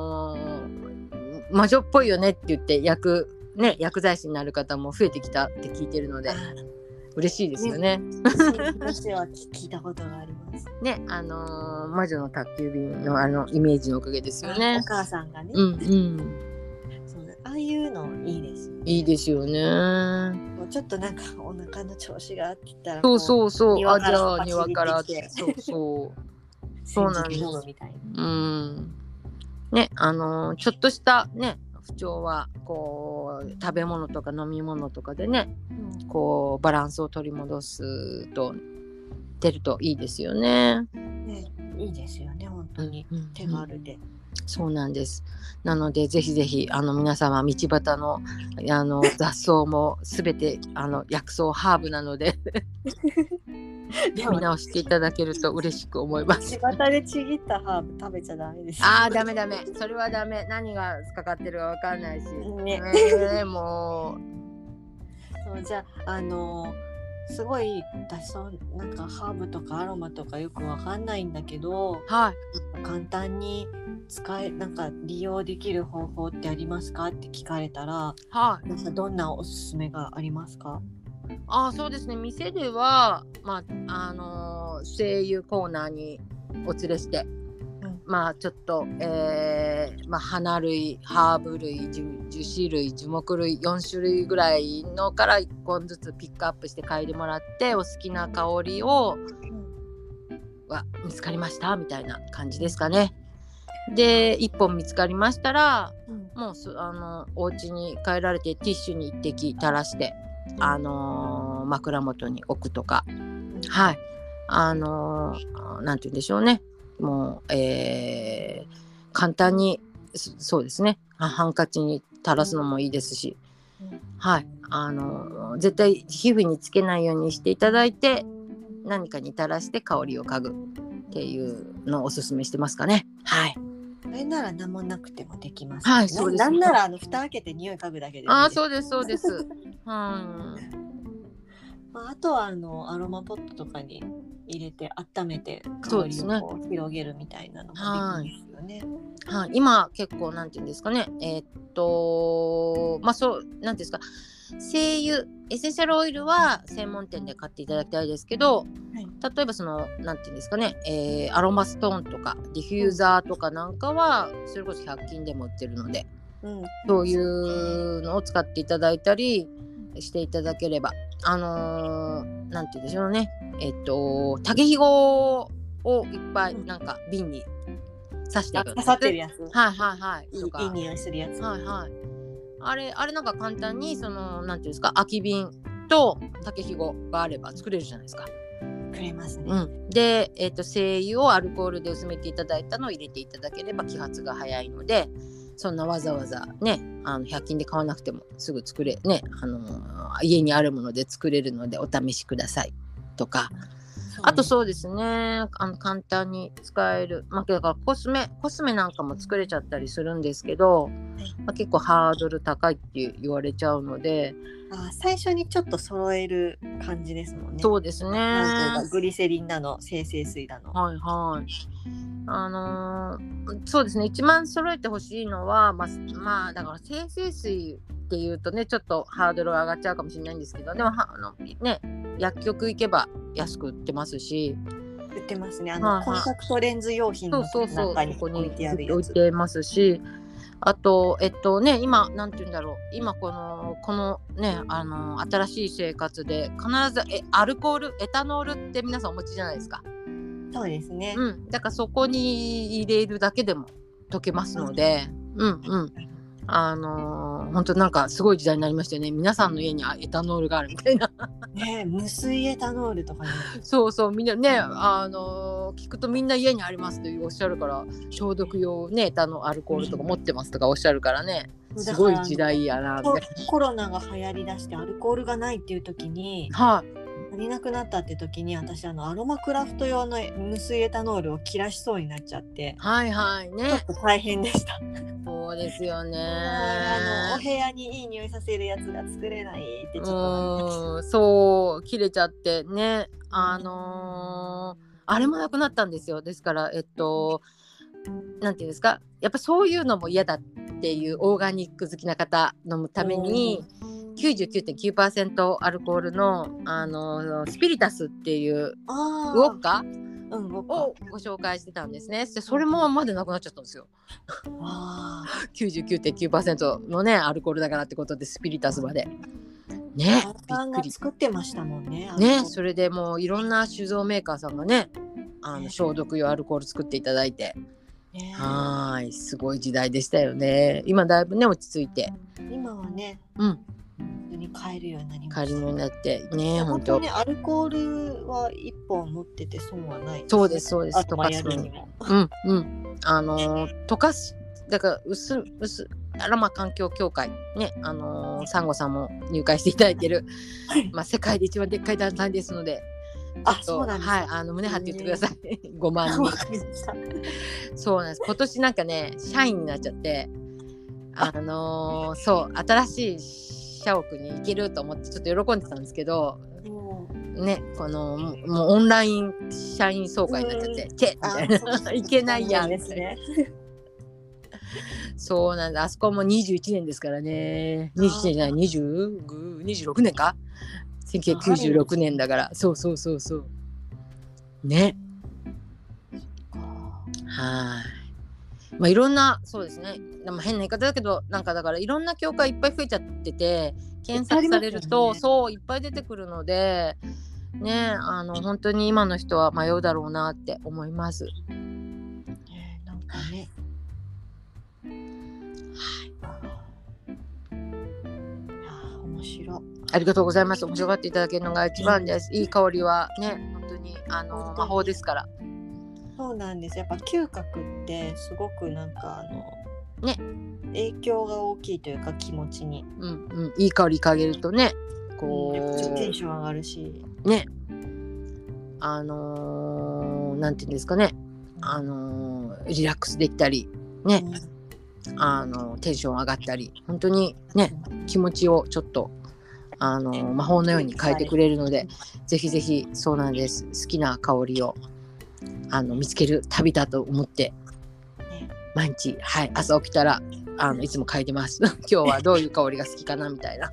魔女っぽいよねって言って薬ね薬剤師になる方も増えてきたって聞いてるのであ嬉しいですよね。ー私は聞いたことがあります。ね、あのー魔女の宅急便のあのイメージのおかげですよねお。母さんがね、うんうん、そうああいうのいいですよね。いいですよね。もうちょっとなんかお腹の調子があってたらそうそうそう、あじゃあ庭からってそうそう。うそうなんです。うん。ね、あのーちょっとしたね不調はこう食べ物とか飲み物とかでねこうバランスを取り戻すと出るといいですよね。ねいいですよね本当にうんうん手軽で。そうなんです。なのでぜひぜひあの皆様道端のあの雑草もすべてあの薬草ハーブなのでで 見直していただけると嬉しく思います。道端でちぎったハーブ食べちゃダメです。ああダメダメそれはダメ何がかかってるかわかんないし。ねねもそうじゃああのすごい私そうなんかハーブとかアロマとかよくわかんないんだけどうはい。簡単に使えなんか利用できる方法ってありますかって聞かれたらはい。なんかどんなおすすめがありますか？あーそうですね。店ではまああのー精油コーナーにお連れして、うんまあちょっと、えーまあ、花類ハーブ類樹樹脂類樹木類4種類ぐらいのから1本ずつピックアップして嗅いでもらってお好きな香りをは見つかりましたみたいな感じですかね。で1本見つかりましたらうん。もうすあのお家に帰られてティッシュに1滴垂らしてあのー枕元に置くとか。はい。あのーなんて言うんでしょうねもう、えー簡単にそそうですね。あハンカチに垂らすのもいいですし、うんはい。あのー絶対皮膚につけないようにしていただいて何かに垂らして香りを嗅ぐっていうのをおすすめしてますかね。はい。それなら何もなくてもできます、はいそうです。ななんならあの蓋開けて匂い嗅ぐだけでいいです。ああそうですそうです。うんまあ、あとはあのアロマポットとかに入れて温めて香りを広げるみたいなのがですよね。はい、今結構なんていうんですかね。えーっとまあそうなんていうんですか。精油エッセンシャルオイルは専門店で買っていただきたいですけど、はい。例えばそのなんていうんですかね、えーアロマストーンとかディフューザーとかなんかはそれこそ100均でも売ってるのでうん、そういうのを使っていただいたりしていただければあのーなんて言うんでしょうねえっと竹ひごをいっぱいなんか瓶に刺していくあ刺さってるやつ。はいはいはいいいいい匂いするやつ。はいはいあれあれなんか簡単にそのなんていうんですか空き瓶と竹ひごがあれば作れるじゃないですか。くれますね。うん、で、えっと精油をアルコールで薄めていただいたのを入れていただければ揮発が早いのでそんなわざわざねあの100均で買わなくてもすぐ作れねあの家にあるもので作れるのでお試しください。とか。あとそうですね。あの簡単に使える。まあだからコスメコスメなんかも作れちゃったりするんですけど、まあ、結構ハードル高いって言われちゃうのであ最初にちょっと揃える感じですもんね。そうですねグリセリンだの精製水だの。はいはい。あのーそうですね一番揃えてほしいのはまあ、まあ、だから精製水っていうとねちょっとハードルが上がっちゃうかもしれないんですけどでもはあのね薬局行けば安く売ってますし売ってますね。あの、はいはいコンタクトレンズ用品そうのそうそう中に置いてあるやつ。置いてますしあとえっとね今なんて言うんだろう今このこのねあの新しい生活で必ずえアルコールエタノールって皆さんお持ちじゃないですか。そうですね。うん、だからそこに入れるだけでも溶けますので、うんうん。あのー、本当なんかすごい時代になりましたよね。皆さんの家にあエタノールがあるみたいな。ね無水エタノールとかね。そうそう、みんなね、あのー聞くとみんな家にありますとおっしゃるから、消毒用ね、エタノアルコールとか持ってますとかおっしゃるからね、すごい時代やな、みたコいな。コロナが流行りだしてアルコールがないっていう時にはい、足りなくなったって時に私あのアロマクラフト用の無水エタノールを切らしそうになっちゃってはいはいちょねっ。と大変でした。そうですよね。あのお部屋にいい匂いさせるやつが作れないってちょっとそう切れちゃってね。あのーあれもなくなったんですよ。ですからえっとなんていうんですか。やっぱそういうのも嫌だっていうオーガニック好きな方のために99.9%アルコールの、あのースピリタスっていうあウォッカ？うんをご紹介してたんですね。でそれもまでなくなっちゃったんですよ。あ。99.9%のねアルコールだからってことでスピリタスまで。ねーびっくり。作ってましたもんね。ねそれでもういろんな酒造メーカーさんがねあの消毒用アルコール作っていただいて。れね。はーいすごい時代でしたよね。今だいぶね落ち着いて。今はねうん普通に買えるようになりました。帰りのになってね本当。本当ねアルコールは一本持ってて損はない、そうですそうです。溶かすのに。も。うんうん。あのー溶かすだから薄薄アロマ環境協会。ねあのーサンゴさんも入会していただいてる。はい。まあ世界で一番でっかい団体ですのであそうなんですか。はいあの胸張って言ってください。5万人。そうなんです。今年なんかね、社員になっちゃって、あのーそう、新しい社屋に行けると思ってちょっと喜んでたんですけど、もね、このもうオンライン社員総会になっちゃって、けみあたいないけないやんですね。そうなんだ、あそこも21年ですからね、21年じゃない、20 26年か ?1996 年だから、そうそうそうそう。ね。はい。まあいろんなそうですね。でも変な言い方だけどなんかだからいろんな教会いっぱい増えちゃってて検索されると、ねそういっぱい出てくるのでねあの本当に今の人は迷うだろうなって思います。ねなんかね。いやー面面白ありがとうございます。面白がっていただけるのが一番です。いい香りはね、本当にあの魔法ですから。そうなんです。やっぱ嗅覚ってすごくなんかあのね。影響が大きいというか気持ちに。うんうん、いい香り嗅げるとね、こやっぱちょっとテンうション上がるし。ね、あのーなんていうんですかね、あのーリラックスできたり、ね、あのテンション上がったり、本当にね、気持ちをちょっと。あの魔法のように変えてくれるので、ぜひぜひそうなんです。好きな香りをあの見つける旅だと思ってね。毎日、はい、朝起きたらあのいつも嗅いでます。今日はどういう香りが好きかなみたいな。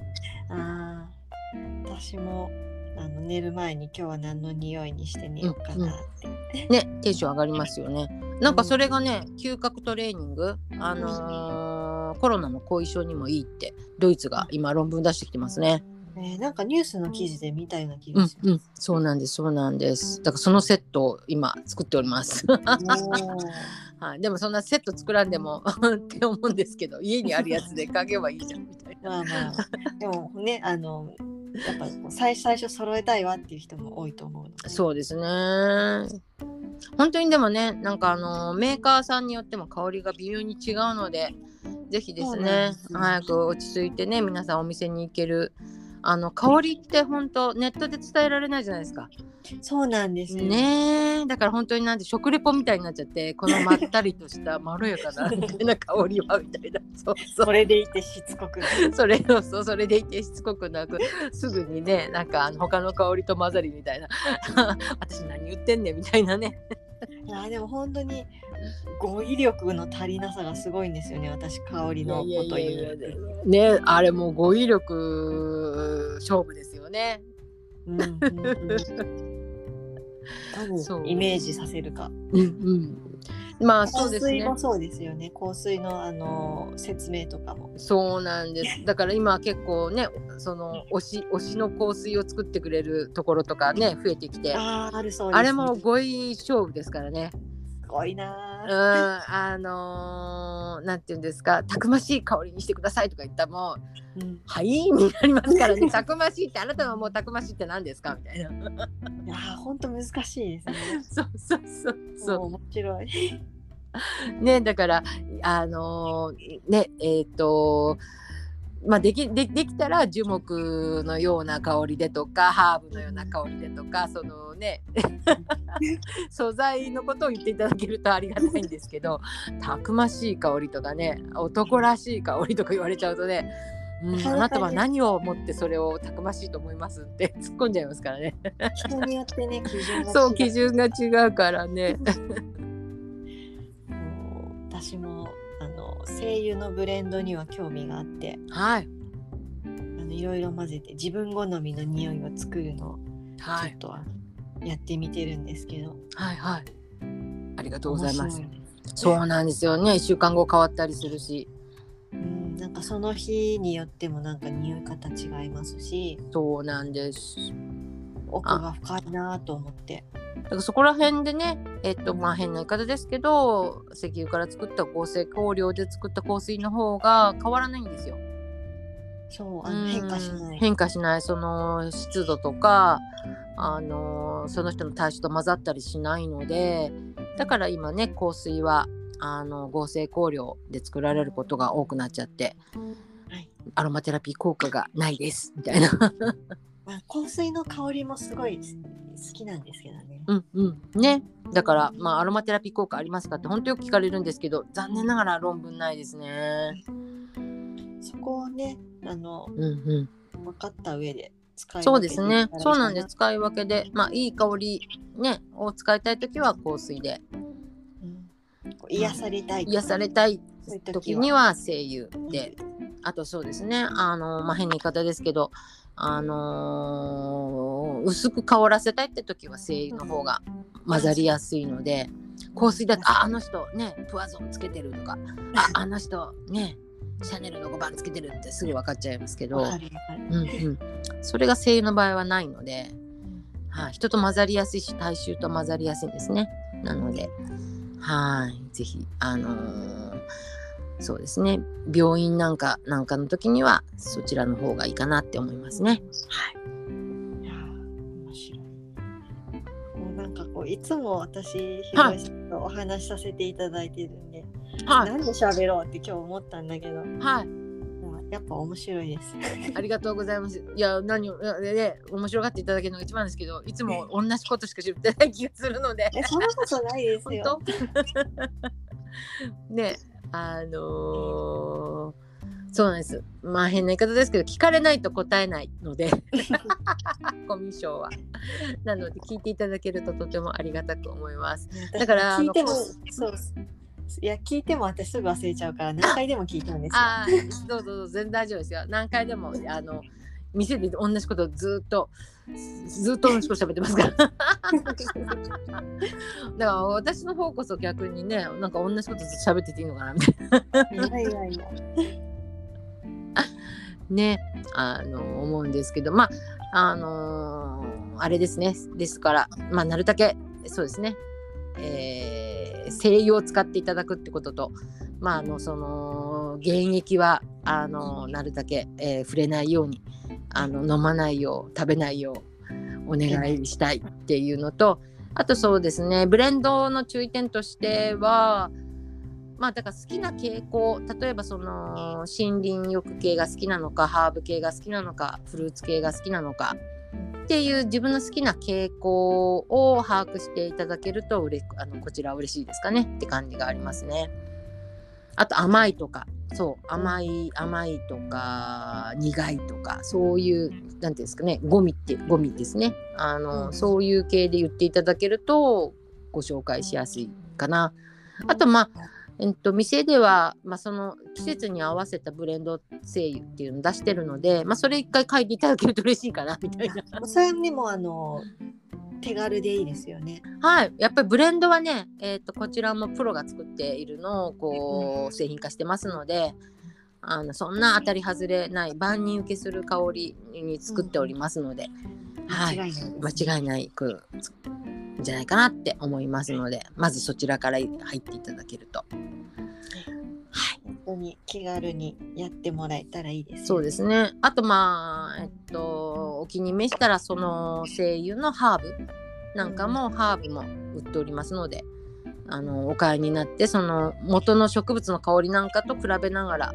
あー私もあの寝る前に今日は何の匂いにして寝ようかなって、ねテンション上がりますよね。なんかそれがね嗅覚トレーニングあのーコロナの後遺症にもいいってドイツが今論文出してきてますねね。なんかニュースの記事で見たような気うんがしまうんそうなんですそうなんです。だからそのセットを今作っております。はい、でもそんなセット作らんでも って思うんですけど家にあるやつで嗅げばいいじゃんみたいな。まあまあ。でもねあのやっぱ最最初揃えたいわっていう人も多いと思うので。そうですね。本当にでもねなんかあのメーカーさんによっても香りが微妙に違うのでぜひですねですよ。早く落ち着いてね皆さんお店に行けるあの香りって本当ネットで伝えられないじゃないですか。そうなんですよ。ねえ。だから本当になんて食レポみたいになっちゃってこのまったりとしたまろやかな みたいな香りはみたいな。そうそう。それでいてしつこくそれをそうそれでいてしつこくなくすぐにねなんかあの他の香りと混ざりみたいな。私何言ってんねんみたいなねいやでも本当に語彙力の足りなさがすごいんですよね私香りのこと言うねあれもう語彙力勝負ですよね。うんうんうん。イメージさせるか。うんうん、まあそう香ですね。水もそうですよね。香水のあの説明とかも。そうなんです。だから今結構ねその推し推しの香水を作ってくれるところとかね増えてきて。ああるそうね、れも語彙勝負ですからね。すごいうん、なあのーなんて言うんですかたくましい香りにしてくださいとか言ったらもうー、うん、はいになりますからね。たくましいってあなたはもうたくましいって何ですか？みたいな。いやー本当難しいですね。そうそうそうそそう面白い。う ねだからあのーねえっ、とまあ、できでできたら樹木のような香りでとかハーブのような香りでとかそのね 素材のことを言っていただけるとありがたいんですけどたくましい香りとかね男らしい香りとか言われちゃうとねうん、あなたは何をもってそれをたくましいと思いますって突っ込んじゃいますからね。人によってね基準が違そう基準が違うからね。私もあの声優のブレンドには興味があってはいあのいろいろ混ぜて自分好みの匂いを作るのをはいちょっと、やってみてるんですけど、はいはい。ありがとうございます面。白いそうなんですよね。一週間後変わったりするし。うん、なんかその日によってもなんか匂い方違いますしそうなんです。奥が深いなと思ってだからそこら辺でね、えっとまあ変な言い方ですけど、石油から作った合成香料で作った香水の方が変わらないんですよ。そうあの変化しうんない。変化しない。その湿度とかあのその人の体臭と混ざったりしないのでだから今ね香水はあの合成香料で作られることが多くなっちゃってはい。アロマテラピー効果がないですみたいな。まあ、香水の香りもすごい好きなんですけどねうんうん。ね。だからまあアロマテラピー効果ありますかって本当よく聞かれるんですけど残念ながら論文ないですね。そこをねあのうんうん。分かった上で使いそうですね。そうなんです。使い分けでまあいい香りねを使いたい時は香水で。うん。癒されたい癒されたい時には精油であとそうですねあのまあ変な言い方ですけどあのー薄く香らせたいって時は精油の方が混ざりやすいので香水だとああの人ねプアゾンつけてるとかああの人ねシャネルの5番つけてるってすぐ分かっちゃいますけど、うんうん、それが精油の場合はないので、はい、人と混ざりやすいし体臭と混ざりやすいんですね。なのではいぜひあのーそうですね病院なんかなんかの時にはそちらの方がいいかなって思いますね。はいいやー面白い。もうなんかこういつも私ひろいさんとお話しさせていただいてるんで、はいなんで喋ろうって今日思ったんだけど、はいやっぱ面白いです。ありがとうございます。いや、何を、ね、面白がっていただけるのが一番ですけど、いつも同じことしか知ってない気がするので。えそんなことないです本よ。当？ね、あのーそうなんです。まあ変な言い方ですけど、聞かれないと答えないので、コミュ障は。なので、聞いていただけるととてもありがたく思います。だから聞いてもそういや聞いても私すぐ忘れちゃうから何回でも聞いちゃうんですよ。ああ、どうぞどうぞ、全然大丈夫ですよ。何回でも、あの、店で同じことをずっと、ずっと同じこと喋ってますから。だから私の方こそ逆にね、なんか同じことずっと喋ってていいのかなみたいな。いやいやいや。ね、あの、思うんですけど、まあ、あのーあれですね。ですから、まあ、なるだけ、そうですね。えー、精油を使っていただくってことと、まあ、あの、その、原液は、あの、なるだけ、えー触れないように、あの、飲まないよう、食べないよう、お願いしたいっていうのと、あとそうですね、ブレンドの注意点としては、まあだから好きな傾向例えばその森林浴系が好きなのかハーブ系が好きなのかフルーツ系が好きなのかっていう自分の好きな傾向を把握していただけるとうれあのこちらは嬉しいですかねって感じがありますね。あと甘いとかそう甘い甘いとか苦いとかそういうなんていうんですかねゴミってゴミですね。あの、うん。そういう系で言っていただけるとご紹介しやすいかな。あとまあえっと、店では、まあ、その季節に合わせたブレンド精油っていうのを出してるので、まあ、それ一回書いていただけると嬉しいかなみたいな。それにもあの手軽でいいですよね。はい、やっぱりブレンドはね、えっとこちらもプロが作っているのをこう製品化してますのであのそんな当たり外れない万人受けする香りに作っておりますので、はい間違いない。間違いないくんじゃないかなって思いますのでまずそちらから入っていただけると。はい本当に気軽にやってもらえたらいいです、そうですね。あとまあ、えっと、お気に召したらその精油のハーブなんかもハーブも売っておりますので、あのお買いになってその元の植物の香りなんかと比べながら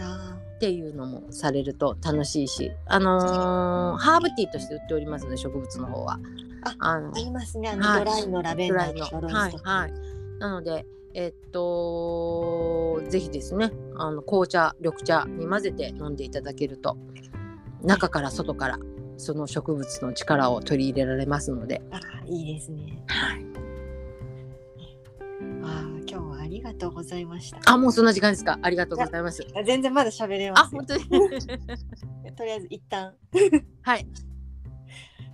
あっていうのもされると楽しいし、あのーハーブティーとして売っておりますので植物の方は。ああのーありますね。あの、はいドライのラベンダーとかローはいズとか。はい。なのでえっとぜひですねあの紅茶緑茶に混ぜて飲んでいただけると中から外からその植物の力を取り入れられますので、あーいいですね。はい、あー今日はありがとうございました。あもうそんな時間ですか？ありがとうございますあ全然まだ喋れますよあ本。当に？とりあえず一旦。はい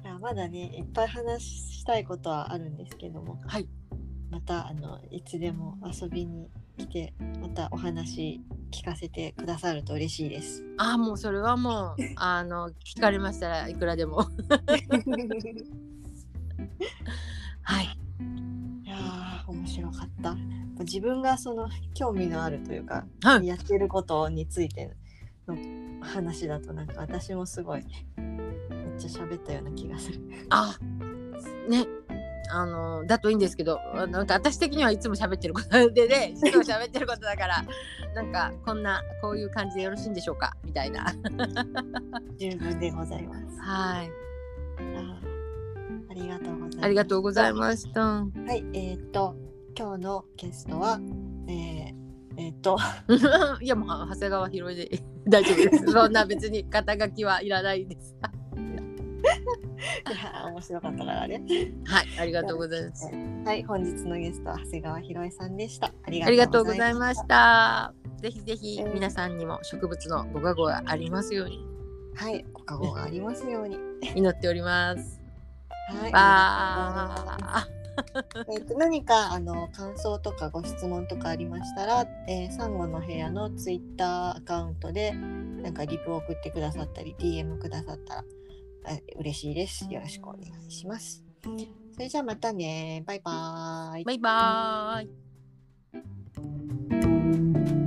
いやまだねいっぱい話したいことはあるんですけどもはいまたあのいつでも遊びに来てまたお話聞かせてくださると嬉しいです。あもうそれはもう あの聞かれましたらいくらでも はいいやー面白かった。自分がその興味のあるというか、はいやってることについての話だとなんか私もすごいめっちゃ喋ったような気がする。あねあのだといいんですけどあなんか私的にはいつも喋ってることでねいつも喋ってることだからなんかこんなこういう感じでよろしいんでしょうかみたいな。十分でございます。はい。ありがとうございます。ありがとうございました。はい、えーっと今日のゲストは、えー、えーっと いやもう長谷川博いで大丈夫です。そんな別に肩書きはいらないですいやー面白かったからね。はいありがとうございますはい、本日のゲストは長谷川博恵さんでした。ありがとうございす。ましたぜひぜひえー皆さんにも植物のご加護がありますようにはい、ご加護がありますように。祈っておりますはい、あーえっと何かあの感想とかご質問とかありましたら、えー、サンゴの部屋のツイッターアカウントでなんかリプを送ってくださったり DM くださったらえ嬉しいです。よろしくお願いします。それじゃあまたね。バイバーイ。バイバーイ。